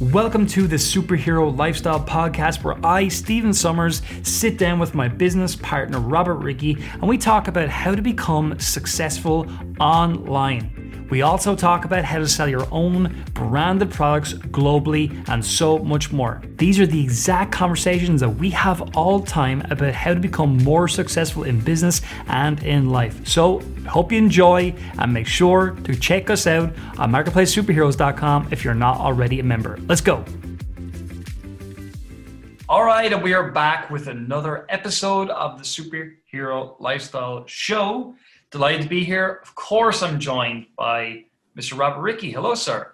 Welcome to the Superhero Lifestyle Podcast, where I, Stephen Somers, sit down with my business partner, Robert Rickey, and we talk about how to become successful online. We also talk about how to sell your own branded products globally and so much more. These are the exact conversations that we have all time about how to become more successful in business and in life. So, hope you enjoy and make sure to check us out on marketplacesuperheroes.com if you're not already a member. Let's go. All right, and we are back with another episode of the Superhero Lifestyle Show. Delighted to be here. Of course, I'm joined by Mr. Robert Rickey. Hello, sir.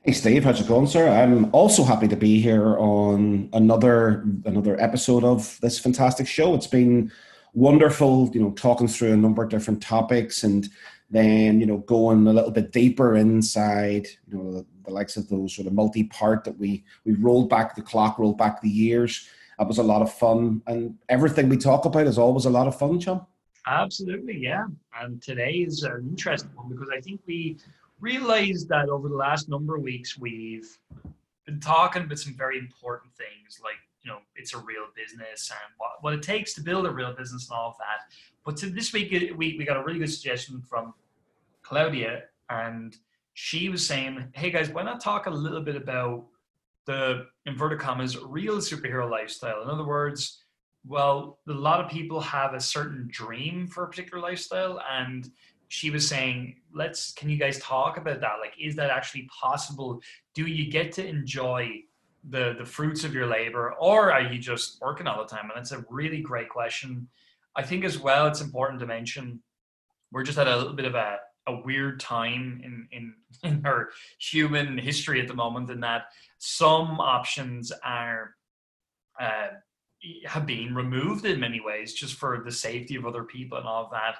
Hey Steve, how's it going, sir? I'm also happy to be here on another another episode of this fantastic show. It's been wonderful, you know, talking through a number of different topics and then you know going a little bit deeper inside, you know, the, the likes of those sort of multi-part that we we rolled back the clock, rolled back the years. That was a lot of fun, and everything we talk about is always a lot of fun, chum. Absolutely, yeah. And today is an interesting one because I think we realized that over the last number of weeks we've been talking about some very important things like you know it's a real business and what, what it takes to build a real business and all of that but this week we, we got a really good suggestion from claudia and she was saying hey guys why not talk a little bit about the inverted commas real superhero lifestyle in other words well, a lot of people have a certain dream for a particular lifestyle, and she was saying, "Let's. Can you guys talk about that? Like, is that actually possible? Do you get to enjoy the the fruits of your labor, or are you just working all the time?" And it's a really great question. I think as well, it's important to mention we're just at a little bit of a a weird time in in in our human history at the moment, in that some options are. Uh, have been removed in many ways just for the safety of other people and all of that.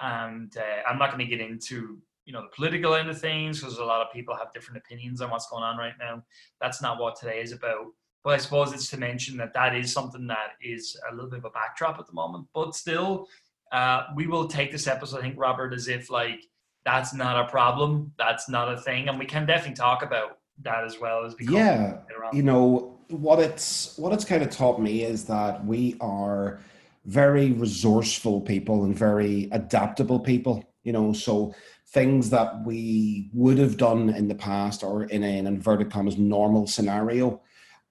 And uh, I'm not going to get into you know the political end of things because a lot of people have different opinions on what's going on right now. That's not what today is about. But I suppose it's to mention that that is something that is a little bit of a backdrop at the moment. But still, uh, we will take this episode, I think, Robert, as if like that's not a problem, that's not a thing, and we can definitely talk about that as well as yeah, you know what it's what it's kind of taught me is that we are very resourceful people and very adaptable people you know? So things that we would have done in the past or in an inverted commas normal scenario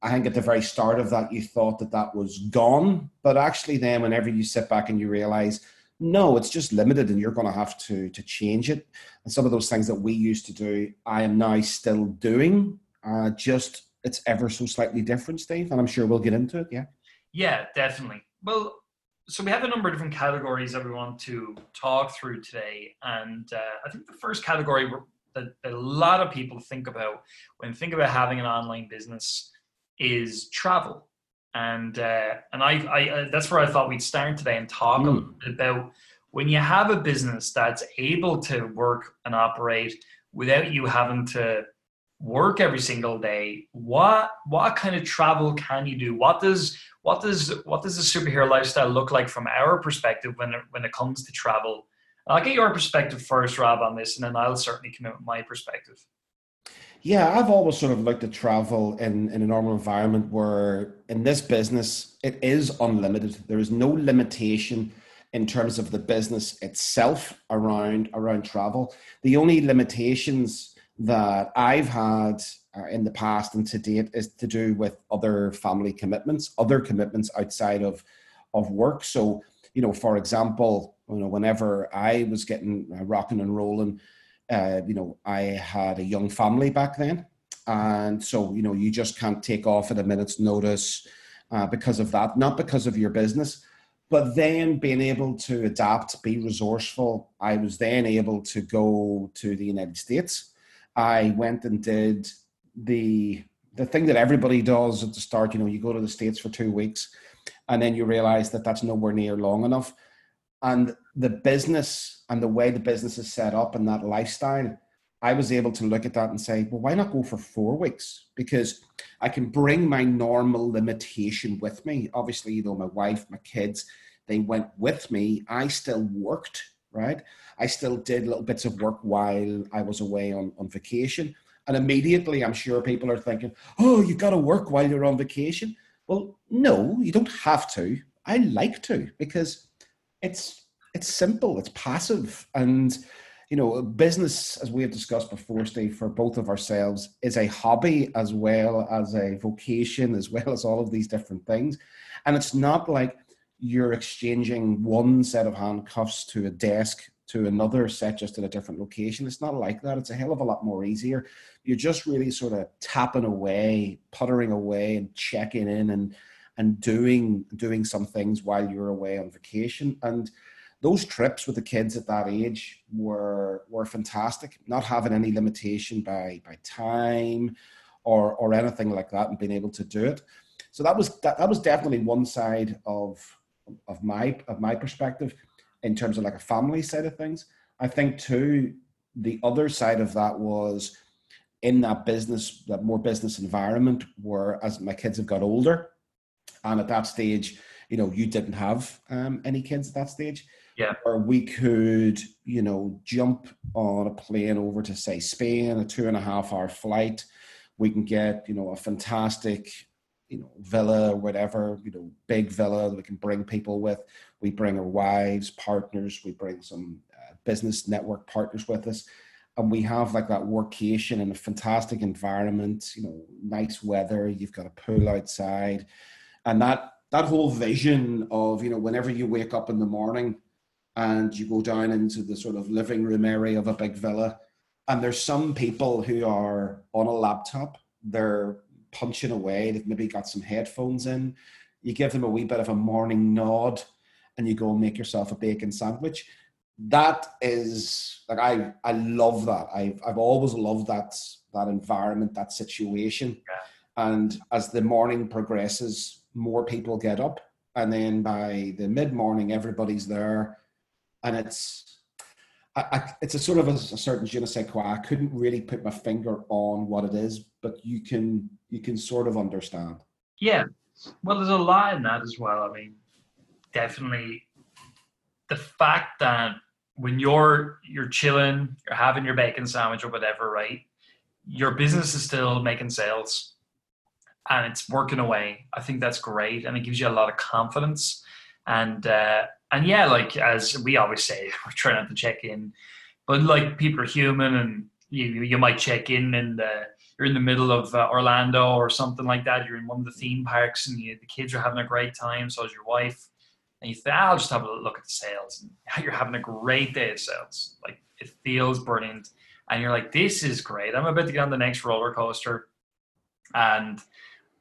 i think at the very start of that you thought that that was gone. But actually then whenever you sit back and you realize no it's just limited and you're going to have to to change it. And some of those things that we used to do i am now still doing uh, just it's ever so slightly different, Steve, and I'm sure we'll get into it. Yeah. Yeah, definitely. Well, so we have a number of different categories that we want to talk through today, and uh, I think the first category that, that a lot of people think about when think about having an online business is travel, and uh, and I, I uh, that's where I thought we'd start today and talk mm. about when you have a business that's able to work and operate without you having to work every single day what what kind of travel can you do? What does what does what does the superhero lifestyle look like from our perspective when it, when it comes to travel? I'll get your perspective first rob on this and then i'll certainly come in with my perspective. Yeah i've always sort of liked to travel in in a normal environment where in this business it is unlimited. There is no limitation in terms of the business itself around around travel. The only limitations that I've had uh, in the past and to date is to do with other family commitments, other commitments outside of of work. So, you know, for example, you know, whenever I was getting uh, rocking and rolling, uh, you know, I had a young family back then, and so you know, you just can't take off at a minute's notice uh, because of that, not because of your business. But then being able to adapt, be resourceful, I was then able to go to the United States I went and did the the thing that everybody does at the start. You know, you go to the states for two weeks, and then you realize that that's nowhere near long enough. And the business and the way the business is set up and that lifestyle, I was able to look at that and say, well, why not go for four weeks? Because I can bring my normal limitation with me. Obviously, you know, my wife, my kids, they went with me. I still worked right? I still did little bits of work while I was away on, on vacation. And immediately, I'm sure people are thinking, oh, you've got to work while you're on vacation. Well, no, you don't have to. I like to because it's it's simple, it's passive, and you know, business, as we have discussed before, Steve, for both of ourselves, is a hobby as well as a vocation, as well as all of these different things. And it's not like you're exchanging one set of handcuffs to a desk to another set just at a different location. It's not like that. It's a hell of a lot more easier. You're just really sort of tapping away, puttering away, and checking in and and doing doing some things while you're away on vacation. And those trips with the kids at that age were were fantastic. Not having any limitation by by time or or anything like that, and being able to do it. So that was that, that was definitely one side of of my of my perspective in terms of like a family side of things. I think too the other side of that was in that business that more business environment where as my kids have got older and at that stage you know you didn't have um, any kids at that stage yeah. Or we could, you know, jump on a plane over to say Spain, a two and a half hour flight. We can get, you know, a fantastic, you know, villa or whatever, you know, big villa that we can bring people with. We bring our wives, partners, we bring some uh, business network partners with us. And we have like that workation in a fantastic environment, you know, nice weather, you've got a pool outside. And that that whole vision of, you know, whenever you wake up in the morning, and you go down into the sort of living room area of a big villa and there's some people who are on a laptop they're punching away they've maybe got some headphones in. You give them a wee bit of a morning nod and you go and make yourself a bacon sandwich. That is like i i love that. I've, I've always loved that that environment that situation. Yeah. and as the morning progresses more people get up and then by the mid morning everybody's there and it's I, it's a sort of a, a, certain je ne sais quoi. I couldn't really put my finger on what it is, but you can you can sort of understand. Yeah, well, there's a lot in that as well. I mean, definitely the fact that when you're you're chilling, you're having your bacon sandwich or whatever, right? Your business is still making sales and it's working away. I think that's great, and it gives you a lot of confidence. And uh, and yeah, like as we always say, we're trying not to check in, but like people are human, and you you might check in and you're in the middle of uh, Orlando or something like that. You're in one of the theme parks, and you, the kids are having a great time. So is your wife, and you think, ah, I'll just have a look at the sales. And you're having a great day of sales. Like it feels brilliant, and you're like, this is great. I'm about to get on the next roller coaster, and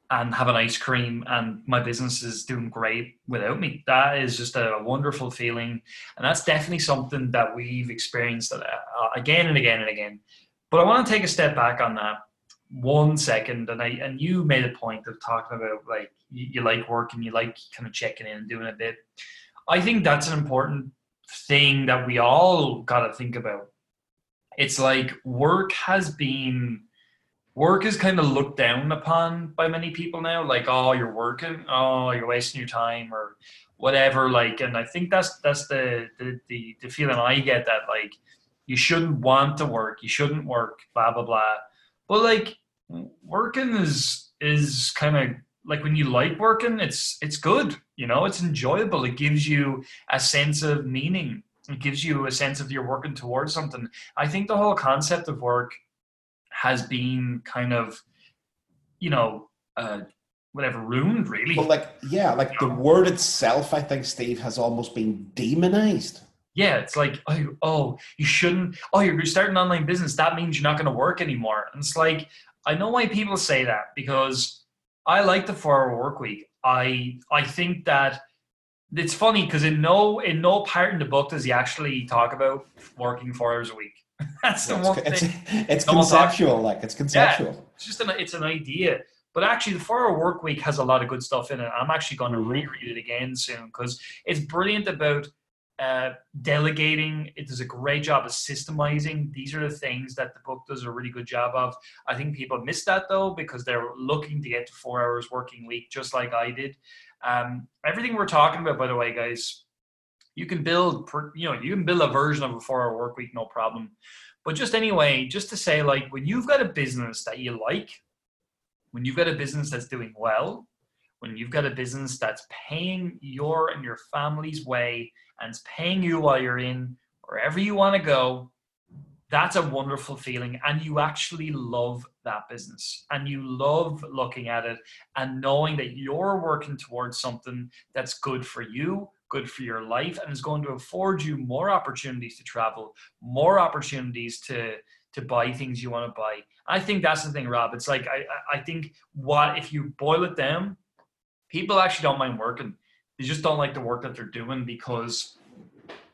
and have an ice cream and my business is doing great without me. That is just a wonderful feeling and that's definitely something that we've experienced uh, again and again and again. But i want to take a step back on that one second and i and you made a point of talking about like you, you like work and you like kind of checking in and doing a bit. I think that's an important thing that we all got to think about. It's like work has been work is kind of looked down upon by many people now like oh you're working. Oh you're wasting your time or whatever like and i think that's that's the the the, the feeling i get that like you shouldn't want to work you shouldn't work blah blah blah. But like working is is kind of like when you like working it's it's good you know it's enjoyable. It gives you a sense of meaning. It gives you a sense of you're working towards something. I think the whole concept of work has been kind of, you know, uh, whatever ruined really. Well, like yeah, like you the know? word itself, I think Steve has almost been demonized. Yeah, it's like oh, oh, you shouldn't. Oh, you're starting an online business. That means you're not going to work anymore. And it's like I know why people say that because I like the four-hour work week. I I think that it's funny because in no in no part in the book does he actually talk about working four hours a week. That's the one it's, thing. It's, it's conceptual, like it's conceptual. Yeah, it's just an it's an idea. But actually, the four-hour work week has a lot of good stuff in it. I'm actually going to reread it again soon because it's brilliant about uh, delegating. It does a great job of systemizing. These are the things that the book does a really good job of. I think people miss that though because they're looking to get to four hours working week, just like I did. Um, everything we're talking about, by the way, guys, you can build, you know, you can build a version of a four-hour work week, no problem. But just anyway, just to say, like, when you've got a business that you like, when you've got a business that's doing well, when you've got a business that's paying your and your family's way and it's paying you while you're in wherever you want to go, that's a wonderful feeling. And you actually love that business and you love looking at it and knowing that you're working towards something that's good for you, good for your life, and is going to afford you more opportunities to travel, more opportunities to to buy things you want to buy. I think that's the thing, Rob. It's like I I think what if you boil it down, people actually don't mind working. They just don't like the work that they're doing because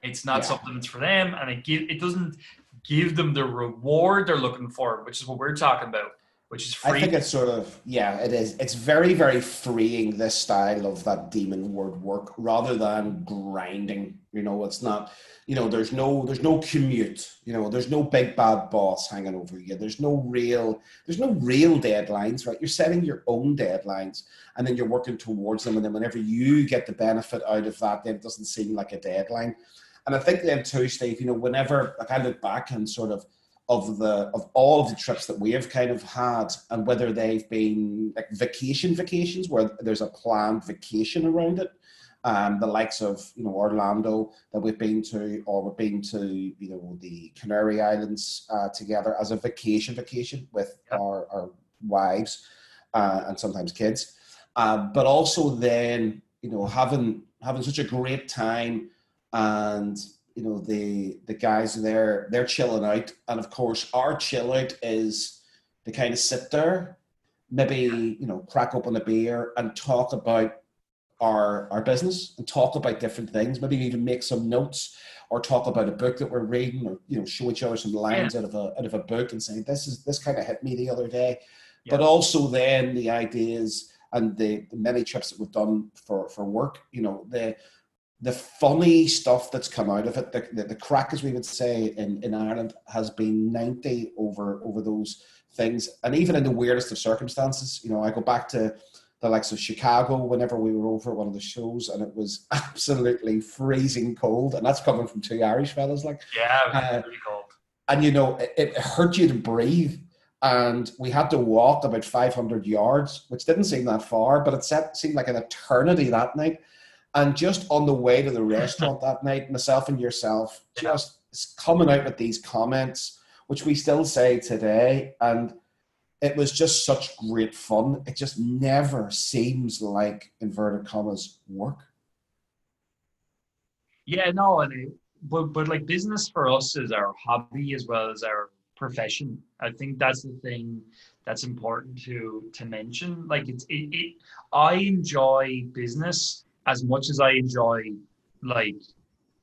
it's not yeah. something that's for them, and it give it doesn't give them the reward they're looking for, which is what we're talking about, which is free. I think it's sort of yeah, it is. It's very very freeing this style of that demon word work rather than grinding. You know, it's not you know there's no there's no commute you know there's no big bad boss hanging over you there's no real there's no real deadlines right you're setting your own deadlines and then you're working towards them and then whenever you get the benefit out of that then it doesn't seem like a deadline and i think then too steve you know whenever like i look back and sort of of the of all of the trips that we have kind of had and whether they've been like vacation vacations where there's a planned vacation around it um, the likes of you know Orlando that we've been to, or we've been to you know the Canary Islands uh, together as a vacation vacation with yep. our, our wives uh, and sometimes kids, uh, but also then you know having having such a great time and you know the the guys there they're chilling out and of course our chill out is to kind of sit there maybe you know crack open a beer and talk about our our business and talk about different things. Maybe even make some notes or talk about a book that we're reading, or you know, show each other some lines yeah. out of a out of a book and say this is this kind of hit me the other day. Yeah. But also then the ideas and the, the many trips that we've done for for work. You know the the funny stuff that's come out of it, the, the, the crack, as we would say in, in Ireland, has been 90 over over those things. And even in the weirdest of circumstances, you know, I go back to the likes of Chicago whenever we were over one of the shows, and it was absolutely freezing cold. And that's coming from two Irish fellas, like yeah, uh, really cold. And you know, it, it hurt you to breathe. And we had to walk about 500 yards, which didn't seem that far, but it seemed like an eternity that night. And just on the way to the restaurant that night, myself and yourself just coming out with these comments, which we still say today. And it was just such great fun. It just never seems like inverted commas work. Yeah, no, and it, but but like business for us is our hobby as well as our profession. I think that's the thing that's important to to mention. Like it's it, it I enjoy business as much as I enjoy like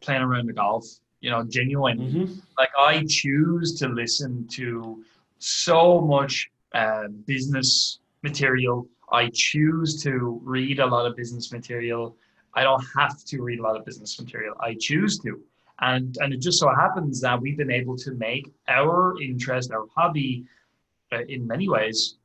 playing around the golf. You know, genuine. Mm-hmm. Like I choose to listen to so much uh, business material. I choose to read a lot of business material. I don't have to read a lot of business material. I choose to. And, and it just so happens that we've been able to make our interest, our hobby, uh, in many ways,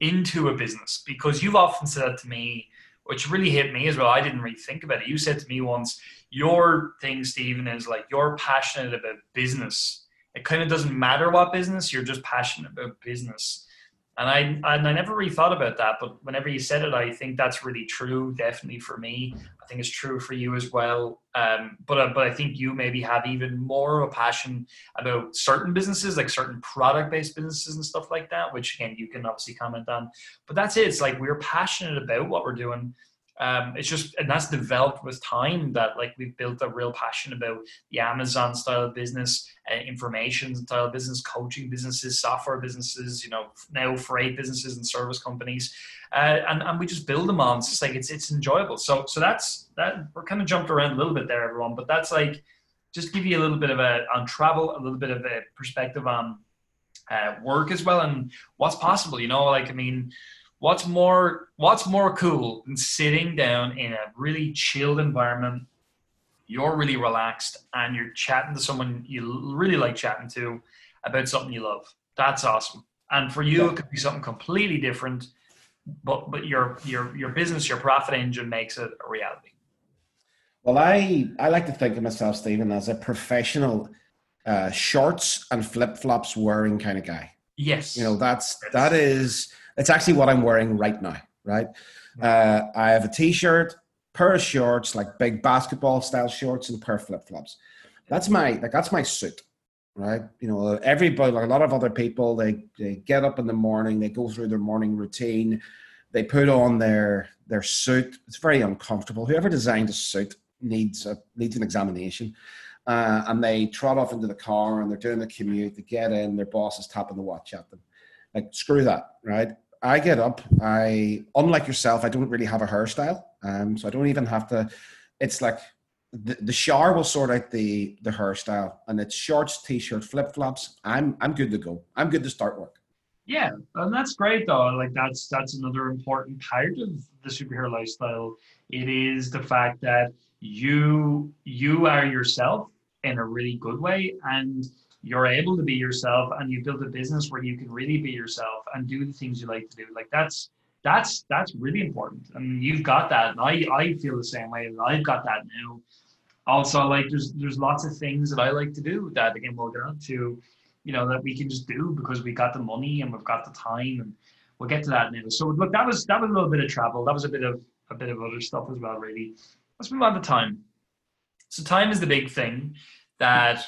into a business. Because you've often said to me, which really hit me as well. I didn't really think about it. You said to me once, your thing, Stephen, is like you're passionate about business it kind of doesn't matter what business you're just passionate about business and I and I never really thought about that, but whenever you said it, I think that's really true. Definitely for me, think it's true for you as well. Um, but uh, but I think you maybe have even more of a passion about certain businesses, like certain product-based businesses and stuff like that, which again you can obviously comment on. But that's it. It's like we're passionate about what we're doing, um, it's just and that's developed with time that like we've built a real passion about the amazon style of business uh, information style of business coaching businesses software businesses you know now freight businesses and service companies. Uh, and, and we just build them on it's just like it's it's enjoyable. So so that's that we're kind of jumped around a little bit there everyone but that's like just give you a little bit of a on travel a little bit of a perspective on uh, work as well and what's possible you know? Like i mean what's more what's more cool than sitting down in a really chilled environment? You're really relaxed and you're chatting to someone you really like chatting to about something you love. That's awesome. And for you it could be something completely different but but your your your business your profit engine makes it a reality. Well i i like to think of myself stephen as a professional uh, shorts and flip flops wearing kind of guy. Yes. You know, that's that is it's actually what I'm wearing right now. Right. Uh, I have a t-shirt, pair of shorts, like big basketball style shorts, and a pair of flip flops. That's my like that's my suit. Right. You know, everybody like a lot of other people, they they get up in the morning, they go through their morning routine, they put on their their suit. It's very uncomfortable. Whoever designed a suit needs a needs an examination. Uh, and they trot off into the car and they're doing the commute. They get in, their boss is tapping the watch at them. Like, screw that, right? I get up. I, unlike yourself, I don't really have a hairstyle. Um, so I don't even have to, it's like the, the shower will sort out the, the hairstyle and it's shorts, t-shirt, flip flops. I'm, I'm good to go. I'm good to start work. Yeah, and that's great though. Like that's that's another important part of the superhero lifestyle. It is the fact that you you are yourself in a really good way and you're able to be yourself and you build a business where you can really be yourself and do the things you like to do. Like that's that's that's really important. And you've got that. And i i feel the same way. I've got that now. Also like there's there's lots of things that i like to do that again we'll get on to you know that we can just do because we got the money and we've got the time and we'll get to that now. So look that was that was a little bit of travel. That was a bit of a bit of other stuff as well really. Let's move on to time. So time is the big thing that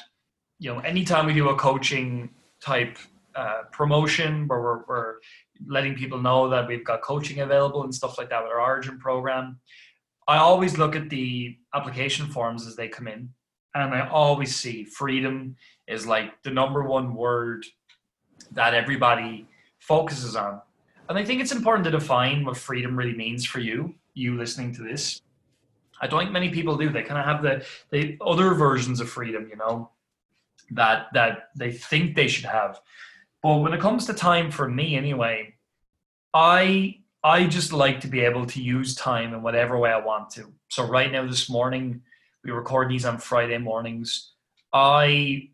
you know anytime we do a coaching type uh, promotion where we're, we're, letting people know that we've got coaching available and stuff like that with our origin program i always look at the application forms as they come in. And i always see freedom is like the number one word that everybody focuses on. And i think it's important to define what freedom really means for you you listening to this. I don't think many people do. They kind of have the the other versions of freedom, you know, that that they think they should have. But when it comes to time for me anyway, I I just like to be able to use time in whatever way I want to. So right now this morning, we record these on Friday mornings. I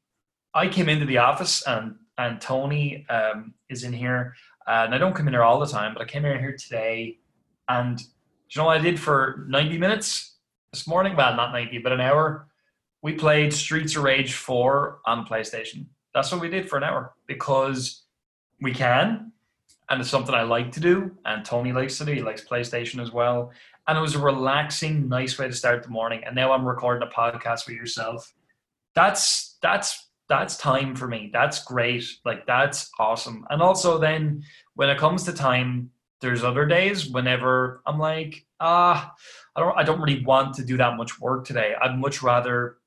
I came into the office and and Tony um, is in here, and I don't come in here all the time, but I came in here today, and you know what I did for ninety minutes? this morning, well, not 90, but an hour, we played Streets of Rage 4 on PlayStation. That's what we did for an hour because we can, and it's something I like to do, and Tony likes to do. He likes PlayStation as well. And it was a relaxing, nice way to start the morning. And now I'm recording a podcast with yourself. That's that's that's time for me. That's great. Like that's awesome. And also then when it comes to time, there's other days whenever I'm like, ah, I don't I don't really want to do that much work today. I'd much rather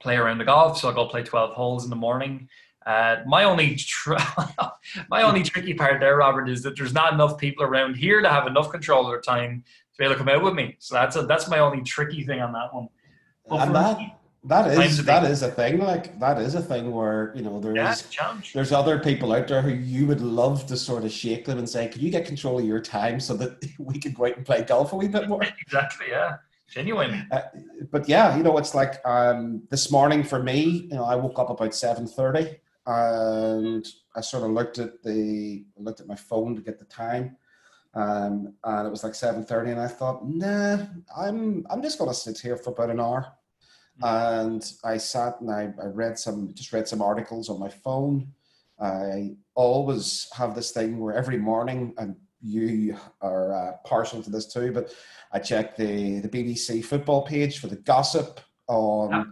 play around the golf, so I'll go play 12 holes in the morning. Uh, my only tr- my only tricky part there, Robert, is that there's not enough people around here to have enough control of their time to be able to come out with me. So that's a, that's my only tricky thing on that one. But and that, me, that is that is a thing. Like that is a thing where you know there's yeah, there's other people out there who you would love to sort of shake them and say, "Can you get control of your time so that we could go out and play golf a wee bit more?" Exactly. Yeah. Genuine. Uh, but yeah, you know, it's like um, this morning for me. You know, I woke up about seven thirty, and I sort of looked at the looked at my phone to get the time, um, and it was like seven thirty, and I thought, nah, I'm I'm just gonna sit here for about an hour and I sat and I, I read some just read some articles on my phone. I always have this thing where every morning, and you are uh, partial to this too, but I check the the BBC football page for the gossip on yeah.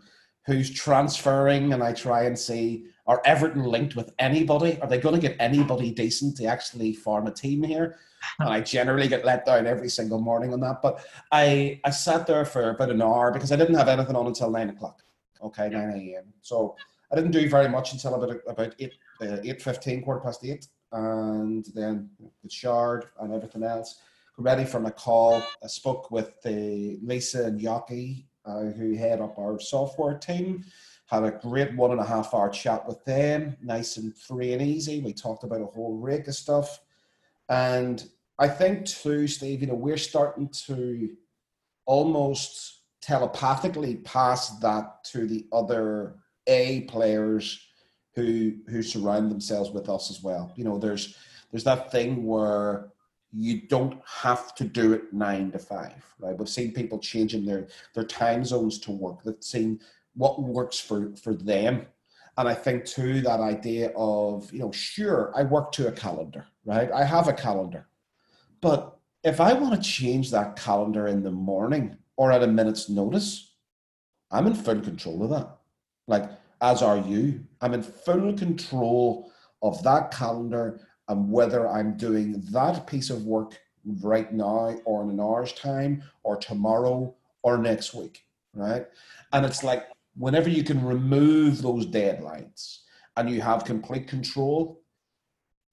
who's transferring, and I try and see are Everton linked with anybody? Are they going to get anybody decent to actually form a team here? and I generally get let down every single morning on that. But I I sat there for about an hour because I didn't have anything on until nine o'clock. Okay, nine a.m. So I didn't do very much until about about eight uh, eight fifteen, quarter past eight, and then the shard and everything else. Ready for my call. I spoke with the Lisa and Yaki, uh, who head up our software team. Had a great one and a half hour chat with them, nice and free and easy. We talked about a whole rig of stuff and I think too, Steve, you know, we're starting to almost telepathically pass that to the other A players who who surround themselves with us as well. You know, there's there's that thing where you don't have to do it nine to five, right? We've seen people changing their their time zones to work. They've seen what works for for them And I think too that idea of, you know, sure, I work to a calendar, right? I have a calendar. But if I want to change that calendar in the morning or at a minute's notice, I'm in full control of that. Like, as are you. I'm in full control of that calendar and whether I'm doing that piece of work right now or in an hour's time or tomorrow or next week, right? And it's like whenever you can remove those deadlines and you have complete control,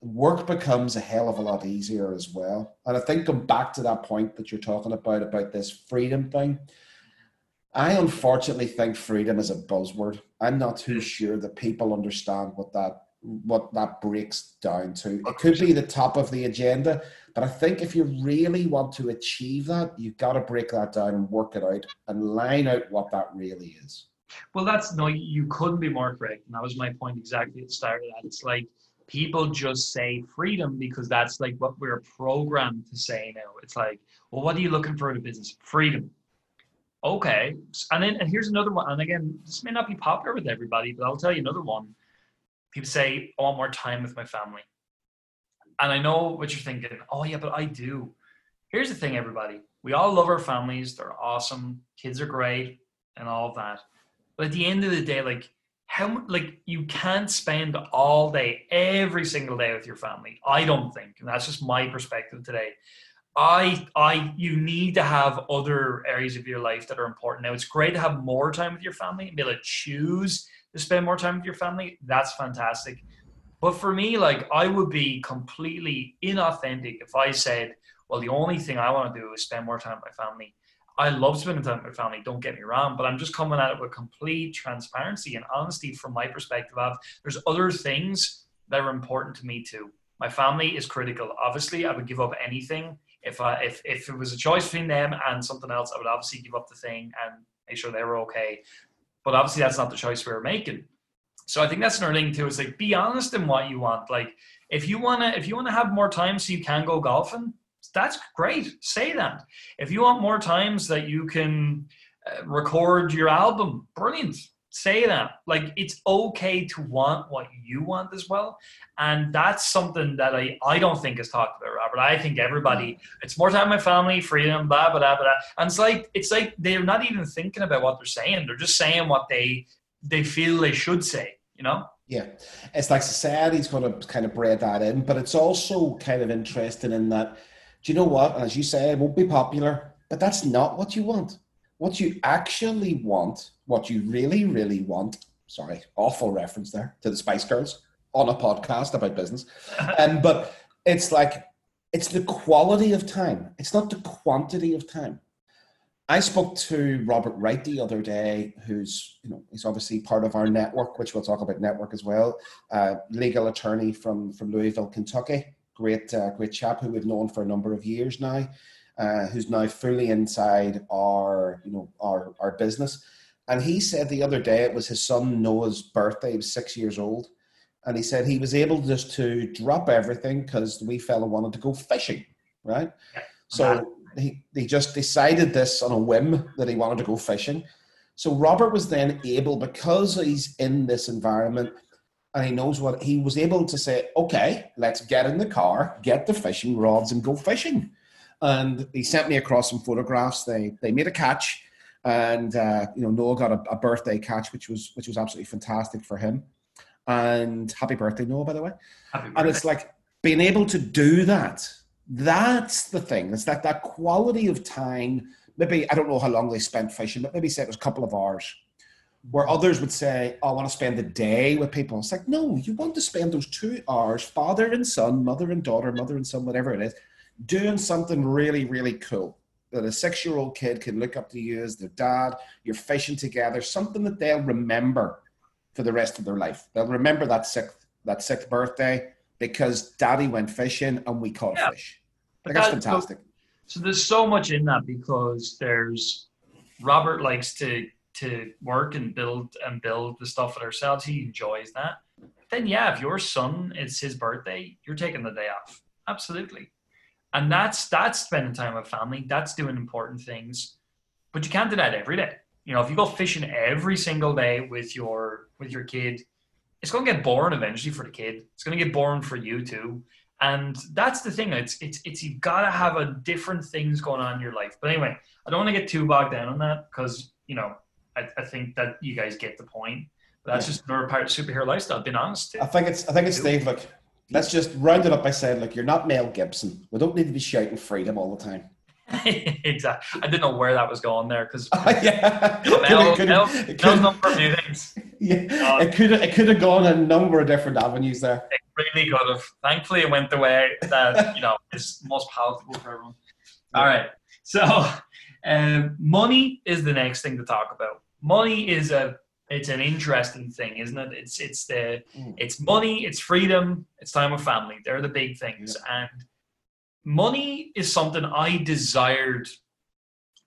work becomes a hell of a lot easier as well. And I think going back to that point that you're talking about, about this freedom thing, I unfortunately think freedom is a buzzword. I'm not too sure that people understand what that what that breaks down to. It could be the top of the agenda, but I think if you really want to achieve that, you've got to break that down and work it out and line out what that really is. Well, that's no, you couldn't be more correct. And that was my point exactly at the start of that. It's like people just say freedom because that's like what we're programmed to say now. It's like, well, what are you looking for in a business? Freedom. Okay. And then and here's another one. And again, this may not be popular with everybody, but I'll tell you another one. People say, I want more time with my family. And I know what you're thinking. Oh, yeah, but I do. Here's the thing, everybody. We all love our families. They're awesome. Kids are great and all of that. But at the end of the day, like how like you can't spend all day every single day with your family. I don't think, and that's just my perspective today. I I you need to have other areas of your life that are important. Now it's great to have more time with your family and be able to choose to spend more time with your family. That's fantastic. But for me, like I would be completely inauthentic if I said, well, the only thing I want to do is spend more time with my family. I love spending time with my family, don't get me wrong, but I'm just coming at it with complete transparency and honesty from my perspective of there's other things that are important to me too. My family is critical. Obviously, I would give up anything if I if if it was a choice between them and something else, I would obviously give up the thing and make sure they were okay. But obviously, that's not the choice we are making. So I think that's another thing too. Is like be honest in what you want. Like if you wanna if you wanna have more time so you can go golfing, that's great. Say that. If you want more times that you can uh, record your album, brilliant. Say that. Like it's okay to want what you want as well, and that's something that I I don't think is talked about, Robert. I think everybody it's more time my family, freedom, blah blah blah blah. And it's like it's like they're not even thinking about what they're saying. They're just saying what they they feel they should say. You know. Yeah, it's like society's to kind of bred that in, but it's also kind of interesting in that do you know what? As you say, it won't be popular, but that's not what you want. What you actually want, what you really, really want, sorry, awful reference there to the Spice Girls on a podcast about business. um, but it's like, it's the quality of time, it's not the quantity of time. I spoke to Robert Wright the other day, who's you know he's obviously part of our network, which we'll talk about network as well. Uh, legal attorney from from Louisville, Kentucky, great uh, great chap who we've known for a number of years now, uh, who's now fully inside our you know our our business. And he said the other day it was his son Noah's birthday. He was six years old, and he said he was able just to drop everything because the wee fella wanted to go fishing, right? So uh-huh. he he just decided this on a whim that he wanted to go fishing. So Robert was then able because he's in this environment and he knows what he was able to say, okay, let's get in the car, get the fishing rods, and go fishing. And he sent me across some photographs. They they made a catch, and uh, you know Noah got a, a, birthday catch, which was which was absolutely fantastic for him. And happy birthday, Noah, by the way. And it's like being able to do that. That's the thing. It's that that quality of time. Maybe I don't know how long they spent fishing, but maybe say it was a couple of hours where others would say, oh, I want to spend the day with people. It's like, no, you want to spend those two hours, father and son, mother and daughter, mother and son, whatever it is, doing something really, really cool that a six year old kid can look up to you as their dad. You're fishing together, something that they'll remember for the rest of their life. They'll remember that sixth, that sixth birthday because daddy went fishing and we caught yeah. a fish. Like, that's fantastic. So, so there's so much in that because there's Robert likes to to work and build and build the stuff with ourselves. He enjoys that. Then yeah, if your son it's his birthday, you're taking the day off. Absolutely. And that's that's spending time with family. That's doing important things. But you can't do that every day. You know, if you go fishing every single day with your with your kid, it's going to get boring eventually for the kid. It's going to get boring for you too. And that's the thing. It's it's it's you gotta have a different things going on in your life. But anyway, I don't want to get too bogged down on that because you know I, I think that you guys get the point. But that's just another part of superhero lifestyle. Being honest. I think it's I think it's Dave. Look, let's just round it up by saying, look, you're not Mel Gibson. We don't need to be shouting freedom all the time. exactly. I didn't know where that was going there because yeah, Mel, Mel, Mel's for a few things. Yeah, uh, it could it could have gone a number of different avenues there. It really could have. Thankfully, it went the way that you know is most palatable for everyone. All right, so um, money is the next thing to talk about. Money is a it's an interesting thing, isn't it? It's it's the mm. it's money, it's freedom, it's time with family. They're the big things, yeah. and money is something I desired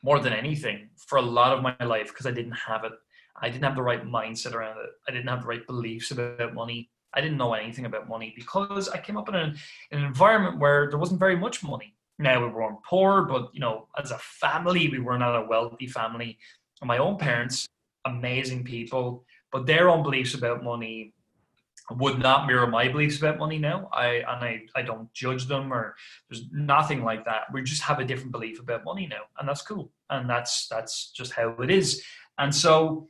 more than anything for a lot of my life because I didn't have it. I didn't have the right mindset around it. I didn't have the right beliefs about money. I didn't know anything about money because I came up in an, in an environment where there wasn't very much money. Now we weren't poor, but you know, as a family, we were not a wealthy family. And my own parents, amazing people, but their own beliefs about money would not mirror my beliefs about money now. I and I, I don't judge them or there's nothing like that. We just have a different belief about money now. And that's cool. And that's that's just how it is. And so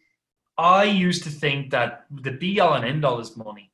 I used to think that the be all and end all is money.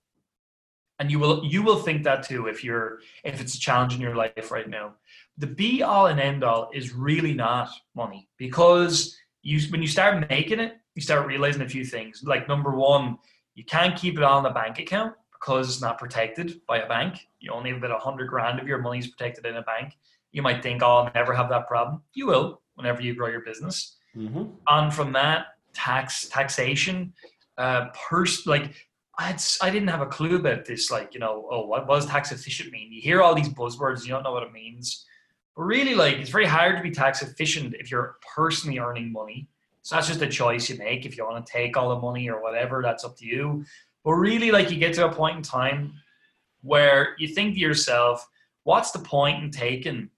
And you will you will think that too if you're if it's a challenge in your life right now. The be all and end all is really not money because you when you start making it, you start realizing a few things. Like number one, you can't keep it on a bank account because it's not protected by a bank. You only have about a hundred grand of your money is protected in a bank. You might think, "Oh, I'll never have that problem." You will whenever you grow your business. Mm-hmm. And from that, tax taxation, uh, pers- like I had, I didn't have a clue about this. Like, you know, oh, what, what does tax efficient mean? You hear all these buzzwords, you don't know what it means. But really, like, it's very hard to be tax efficient if you're personally earning money. So that's just a choice you make. If you want to take all the money or whatever, that's up to you. But really, like you get to a point in time where you think to yourself, what's the point in taking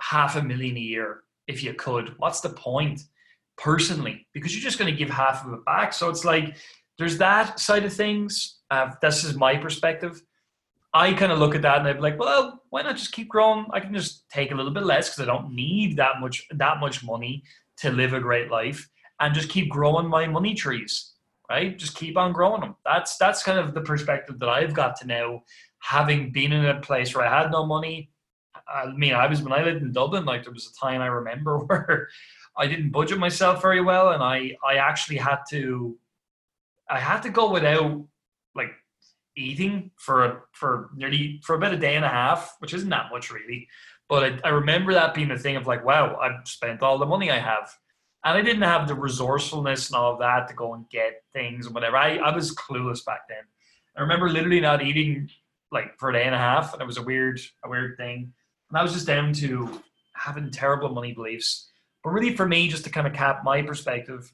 half a million a year if you could? What's the point personally? Because you're just going to give half of it back. So it's like there's that side of things. Uh, this is my perspective. I kind of look at that and I'm like, well, why not just keep growing? I can just take a little bit less because I don't need that much that much money to live a great life and just keep growing my money trees right? Just keep on growing them. That's that's kind of the perspective that i've got to now having been in a place where i had no money. I mean i was when i lived in dublin like there was a time i remember where i didn't budget myself very well and i i actually had to i had to go without like eating for for nearly for about a day and a half which isn't that much really but I, I remember that being a thing of like, wow, I've spent all the money I have. And I didn't have the resourcefulness and all of that to go and get things and whatever. I, I was clueless back then. I remember literally not eating like for a day and a half, and it was a weird, a weird thing. And I was just down to having terrible money beliefs. But really, for me, just to kind of cap my perspective,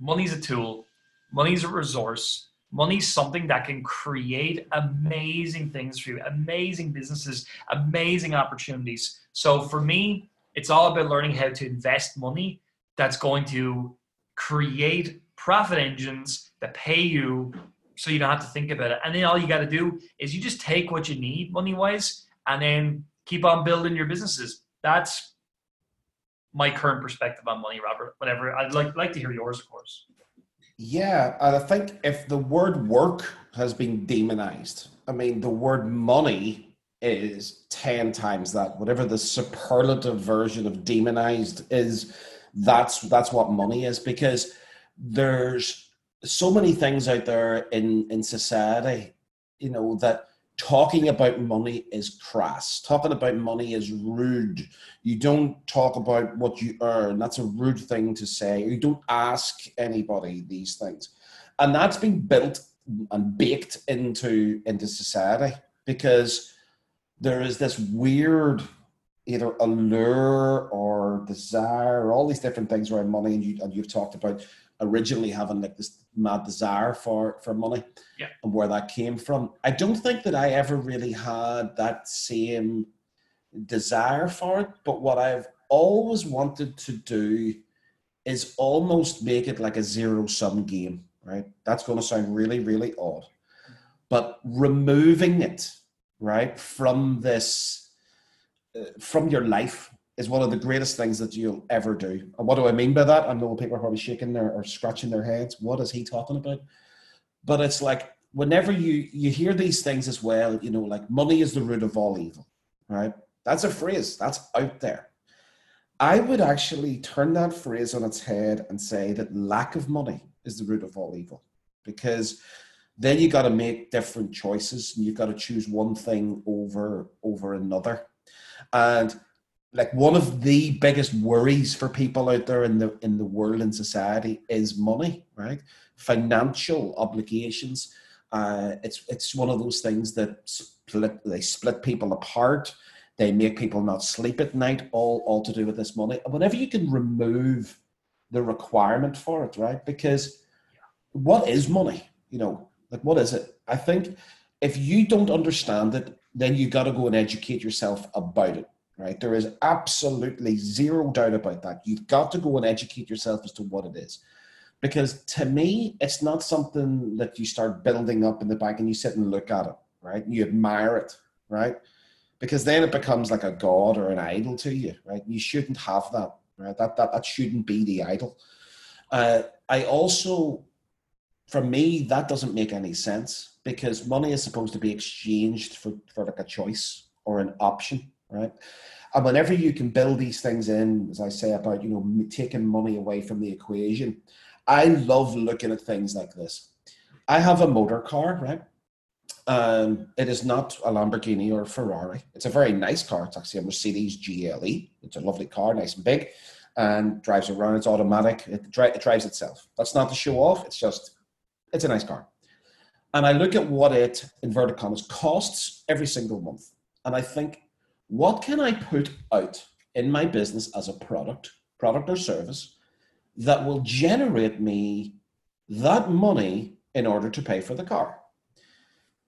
money's a tool, money's a resource, Money's something that can create amazing things for you, amazing businesses, amazing opportunities. So for me, it's all about learning how to invest money that's going to create profit engines that pay you so you don't have to think about it. And then all you got to do is you just take what you need money wise and then keep on building your businesses. That's my current perspective on money, Robert. Whatever. I'd like like to hear yours, of course. Yeah, and I think if the word work has been demonized, I mean, the word money is 10 times that. Whatever the superlative version of demonized is, that's that's what money is because there's so many things out there in in society, you know, that talking about money is crass. Talking about money is rude. You don't talk about what you earn. That's a rude thing to say. You don't ask anybody these things. And that's been built and baked into into society because there is this weird either allure or desire or all these different things around money and you and you've talked about originally having like this mad desire for for money yeah. and where that came from. I don't think that I ever really had that same desire for it, but what I've always wanted to do is almost make it like a zero sum game, right? That's going to sound really really odd. but removing it right from this uh, from your life is one of the greatest things that you'll ever do. And what do I mean by that? I know people are probably shaking their or scratching their heads. What is he talking about? But it's like whenever you you hear these things as well, you know, like money is the root of all evil, right? That's a phrase that's out there. I would actually turn that phrase on its head and say that lack of money is the root of all evil, because then you got to make different choices and you've got to choose one thing over over another, and like one of the biggest worries for people out there in the in the world and society is money, right? Financial obligations. Uh, it's it's one of those things that split they split people apart. They make people not sleep at night. All all to do with this money. Whenever you can remove the requirement for it, right? Because what is money? You know, like what is it? I think if you don't understand it, then you got to go and educate yourself about it right? There is absolutely zero doubt about that. You've got to go and educate yourself as to what it is. Because to me, it's not something that you start building up in the back and you sit and look at it, right? You admire it, right? Because then it becomes like a god or an idol to you, right? You shouldn't have that, right? That that, that shouldn't be the idol. Uh, I also, for me, that doesn't make any sense because money is supposed to be exchanged for, for like a choice or an option right? And whenever you can build these things in, as I say about you know taking money away from the equation, I love looking at things like this. I have a motor car, right? Um, it is not a Lamborghini or a Ferrari. It's a very nice car. It's actually a Mercedes GLE. It's a lovely car, nice and big, and drives around. It's automatic. It, dri- it drives itself. That's not to show off. It's just, it's a nice car. And I look at what it, inverted commas, costs every single month. And I think what can I put out in my business as a product, product or service that will generate me that money in order to pay for the car?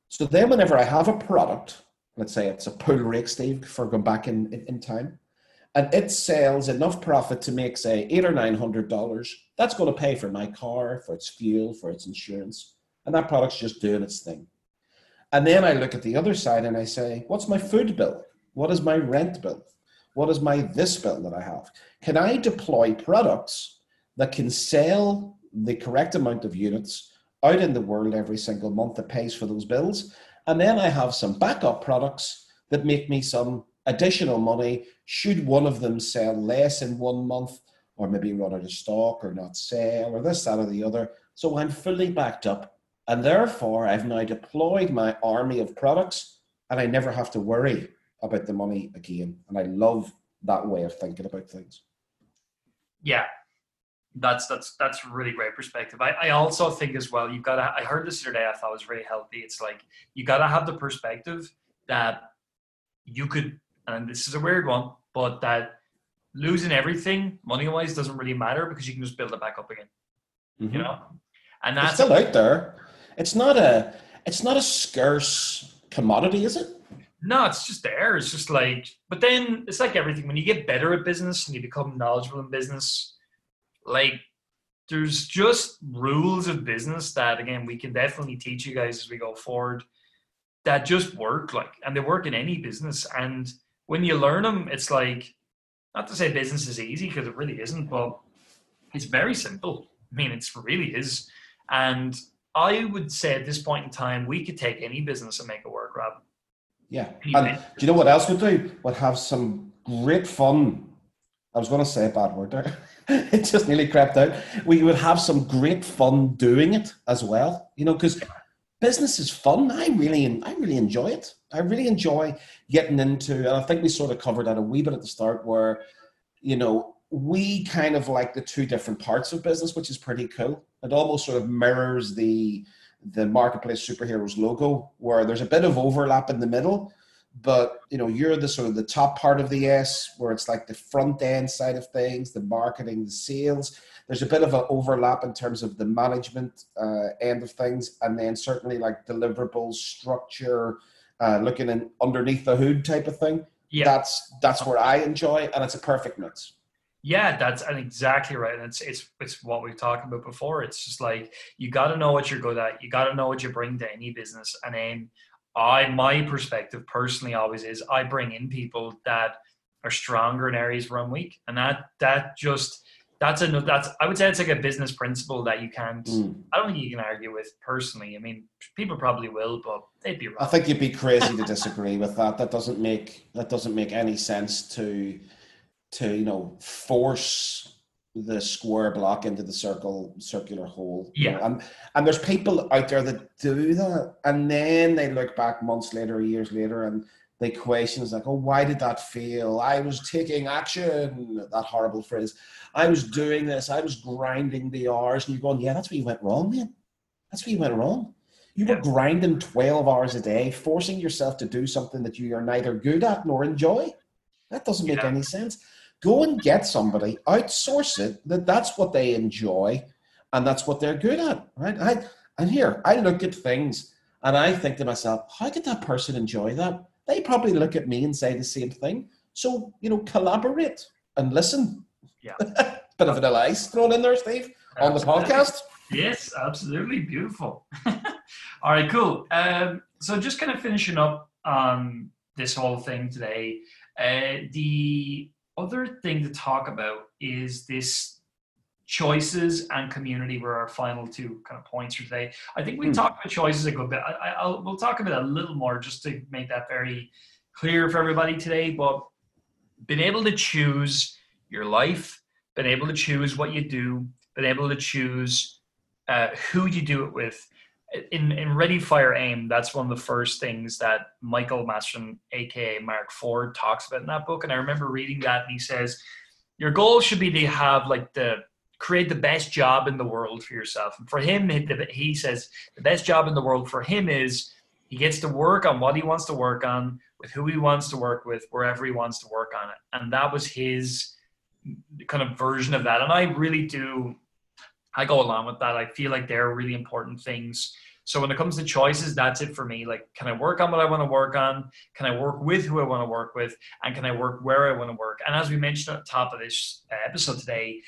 So then, whenever I have a product, let's say it's a pool rake, Steve, for going back in, in, in time, and it sells enough profit to make, say, eight or nine hundred dollars, that's going to pay for my car, for its fuel, for its insurance, and that product's just doing its thing. And then I look at the other side and I say, what's my food bill? What is my rent bill? What is my this bill that I have? Can I deploy products that can sell the correct amount of units out in the world every single month that pays for those bills? And then I have some backup products that make me some additional money should one of them sell less in one month or maybe run out of stock or not sell or this, that, or the other. So I'm fully backed up. And therefore, I've now deployed my army of products and I never have to worry about the money again. And I love that way of thinking about things. Yeah, that's that's that's a really great perspective. I, I also think as well, you've got to. I heard this today. I thought was really healthy. It's like you got to have the perspective that you could, and this is a weird one, but that losing everything money wise doesn't really matter because you can just build it back up again. Mm-hmm. You know, and that's it's still out there. It's not a it's not a scarce commodity, is it? No, it's just there. It's just like, but then it's like everything. When you get better at business and you become knowledgeable in business, like there's just rules of business that again we can definitely teach you guys as we go forward that just work like and they work in any business and when you learn them it's like not to say business is easy because it really isn't but it's very simple i mean it's really is and i would say at this point in time we could take any business and make it work rob yeah. And do you know what else would do? Would have some great fun. I was going to say a bad word there. it just nearly crept out. We would have some great fun doing it as well. You know, because business is fun. I really, I really enjoy it. I really enjoy getting into. And I think we sort of covered that a wee bit at the start, where you know we kind of like the two different parts of business, which is pretty cool. It almost sort of mirrors the the marketplace superheroes logo where there's a bit of overlap in the middle but you know you're the sort of the top part of the s where it's like the front end side of things the marketing the sales. There's a bit of an overlap in terms of the management uh, end of things and then certainly like deliverables structure uh, looking in underneath the hood type of thing. Yeah. That's that's where i enjoy and it's a perfect mix Yeah, that's exactly right. And it's it's it's what we've talked about before. It's just like you got to know what you're good at. You got to know what you bring to any business. And then I, my perspective personally always is I bring in people that are stronger in areas where I'm weak, and that that just that's a that's I would say it's like a business principle that you can't. Mm. I don't think you can argue with personally. I mean, people probably will, but they'd be wrong. I think you'd be crazy to disagree with that. That doesn't make that doesn't make any sense to to you know force the square block into the circle circular hole. Yeah. And and there's people out there that do that, and then they look back months later, years later, and they question is like, oh, why did that fail? I was taking action. That horrible phrase. I was doing this. I was grinding the hours, and you're going, yeah, that's where you went wrong, man. That's where you went wrong. You were grinding 12 hours a day, forcing yourself to do something that you are neither good at nor enjoy. That doesn't make yeah. any sense. Go and get somebody, outsource it. That that's what they enjoy, and that's what they're good at, right? I and here I look at things and I think to myself, how could that person enjoy that? They probably look at me and say the same thing. So you know, collaborate and listen. Yeah, bit of vanilla ice thrown in there, Steve, on the podcast. Yes, absolutely beautiful. All right, cool. Um, so just kind of finishing up on this whole thing today. Uh, the other thing to talk about is this choices and community were our final two kind of points for today. I think we hmm. talked about choices a good bit. I, will we'll talk about a little more just to make that very clear for everybody today. But being able to choose your life, being able to choose what you do, being able to choose uh, who you do it with, in in Ready Fire Aim, that's one of the first things that Michael Masterson, aka Mark Ford, talks about in that book. And I remember reading that, and he says, "Your goal should be to have like the create the best job in the world for yourself." And for him, he says the best job in the world for him is he gets to work on what he wants to work on with who he wants to work with wherever he wants to work on it. And that was his kind of version of that. And I really do I go along with that. I feel like they're really important things. So when it comes to choices, that's it for me. Like, can I work on what I want to work on? Can I work with who I want to work with? And can I work where I want to work? And as we mentioned at the top of this episode today,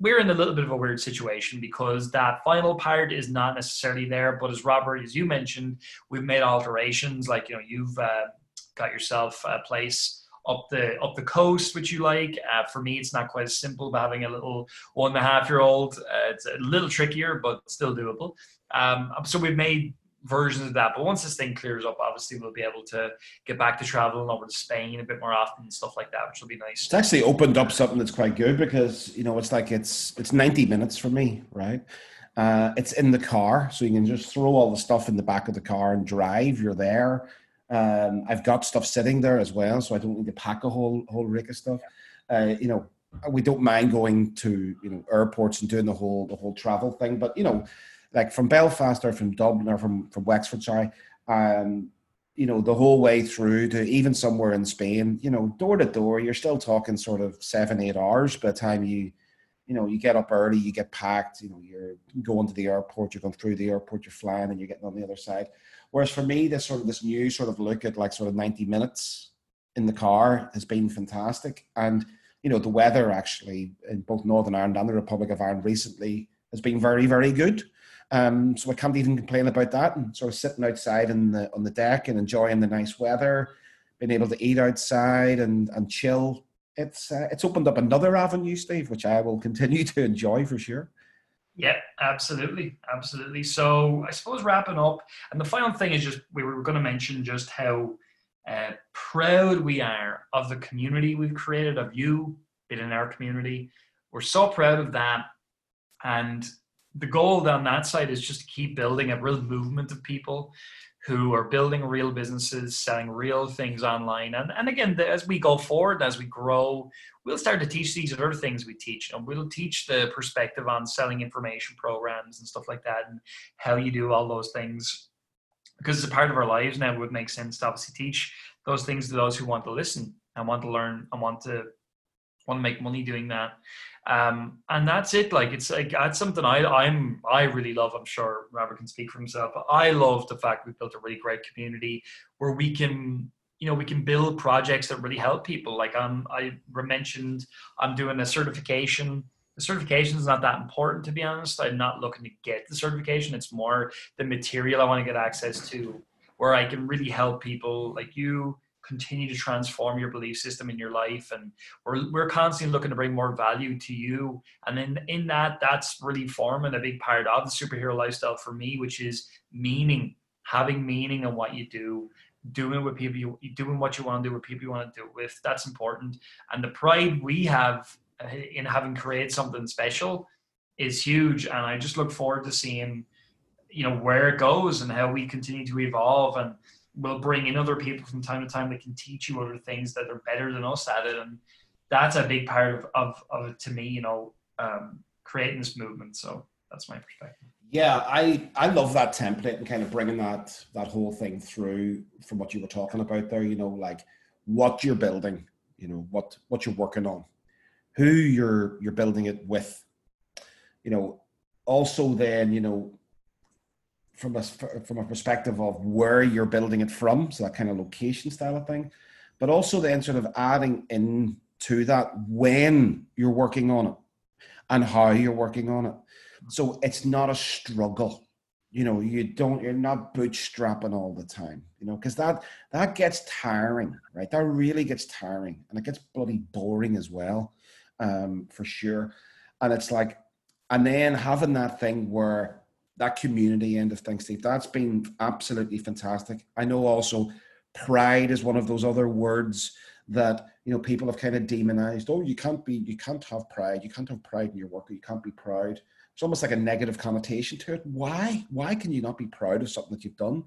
we're in a little bit of a weird situation because that final part is not necessarily there. But as Robert, as you mentioned, we've made alterations. Like, you know, you've uh, got yourself a place up the up the coast, which you like. Uh, for me, it's not quite as simple, but having a little one and a half year old, uh, it's a little trickier, but still doable. Um, so we've made versions of that. But once this thing clears up, obviously we'll be able to get back to traveling over to Spain a bit more often and stuff like that, which will be nice. It's actually opened up something that's quite good because you know it's like it's it's ninety minutes for me, right? Uh, it's in the car, so you can just throw all the stuff in the back of the car and drive. You're there. Um, I've got stuff sitting there as well, so I don't need to pack a whole whole rig of stuff. Uh, you know, we don't mind going to you know airports and doing the whole the whole travel thing, but you know, like from Belfast or from Dublin or from from Wexford, sorry, um, you know, the whole way through to even somewhere in Spain, you know, door to door, you're still talking sort of seven eight hours by the time you you know, you get up early, you get packed, you know, you're going to the airport, you're going through the airport, you're flying, and you're getting on the other side. Whereas for me, this sort of this new sort of look at like sort of 90 minutes in the car has been fantastic. And you know, the weather actually in both Northern Ireland and the Republic of Ireland recently has been very, very good. Um, so I can't even complain about that. And sort of sitting outside in the on the deck and enjoying the nice weather, being able to eat outside and and chill. It's uh, it's opened up another avenue, Steve, which I will continue to enjoy for sure. Yeah, absolutely, absolutely. So I suppose wrapping up, and the final thing is just we were going to mention just how uh, proud we are of the community we've created, of you being in our community. We're so proud of that, and the goal on that side is just to keep building a real movement of people who are building real businesses, selling real things online. And, and again, as we go forward, as we grow, we'll start to teach these other things we teach. And we'll teach the perspective on selling information programs and stuff like that and how you do all those things. Because it's a part of our lives now, it would make sense to obviously teach those things to those who want to listen and want to learn and want to want to make money doing that. Um, and that's it. Like it's like that's something i i'm i really love i'm sure robert can speak for himself i love the fact we've built a really great community where we can you know we can build projects that really help people. Like I'm i mentioned i'm doing a certification. The certification is not that important to be honest. I'm not looking to get the certification. It's more the material i want to get access to where i can really help people. Like you continue to transform your belief system in your life. And we're, we're constantly looking to bring more value to you. And then in that that's really forming a big part of the superhero lifestyle for me which is meaning having meaning in what you do doing with people you doing what you want to do with people you want to do it with. That's important. And the pride we have uh, in having created something special is huge. And i just look forward to seeing you know where it goes and how we continue to evolve. And we'll bring in other people from time to time that can teach you other things that are better than us at it and that's a big part of of, of to me you know um, creating this movement so that's my perspective yeah, I I love that template and kind of bringing that that whole thing through from what you were talking about there. You know, like what you're building, you know, what what you're working on, who you're you're building it with. You know, also then you know from a from a perspective of where you're building it from, so that kind of location style of thing, but also then sort of adding in to that when you're working on it and how you're working on it. So it's not a struggle. You know you don't you're not bootstrapping all the time you know because that that gets tiring right? That really gets tiring and it gets bloody boring as well um for sure. And it's like and then having that thing where that community end of things steve that's been absolutely fantastic i know also pride is one of those other words that you know people have kind of demonized oh you can't be you can't have pride you can't have pride in your work or you can't be proud it's almost like a negative connotation to it. Why? Why can you not be proud of something that you've done?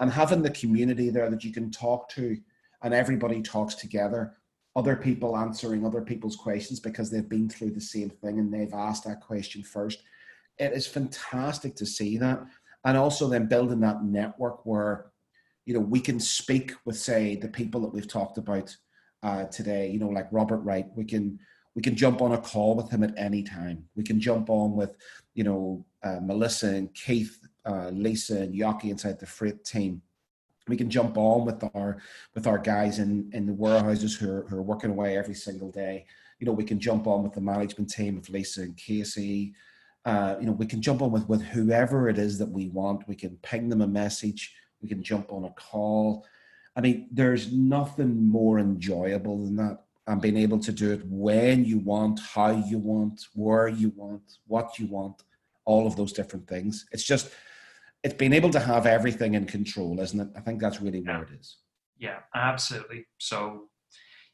And having the community there that you can talk to and everybody talks together, other people answering other people's questions because they've been through the same thing and they've asked that question first. It is fantastic to see that. And also then building that network where, you know, we can speak with, say, the people that we've talked about uh, today, you know, like Robert Wright. We can we can jump on a call with him at any time. We can jump on with, you know, uh, Melissa and Keith, uh, Lisa and Yaki inside the freight team. We can jump on with our with our guys in in the warehouses who are, who are working away every single day. You know, we can jump on with the management team of Lisa and Casey. Uh, you know, we can jump on with with whoever it is that we want. We can ping them a message. We can jump on a call. I mean, there's nothing more enjoyable than that and being able to do it when you want, how you want, where you want, what you want, all of those different things. It's just, it's being able to have everything in control, isn't it? I think that's really yeah. where it is. Yeah, absolutely. So,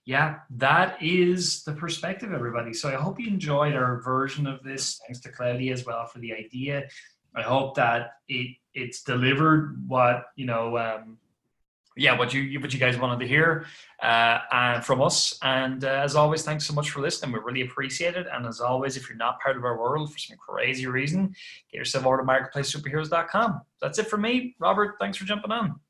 yeah, that is the perspective, everybody. So I hope you enjoyed our version of this. Thanks to Cloudy as well for the idea. I hope that it it's delivered what you know um, yeah, what you what you guys wanted to hear uh, and from us. And uh, as always, thanks so much for listening. We really appreciate it. And as always, if you're not part of our world for some crazy reason, get yourself over to marketplacesuperheroes.com. That's it for me, Robert. Thanks for jumping on.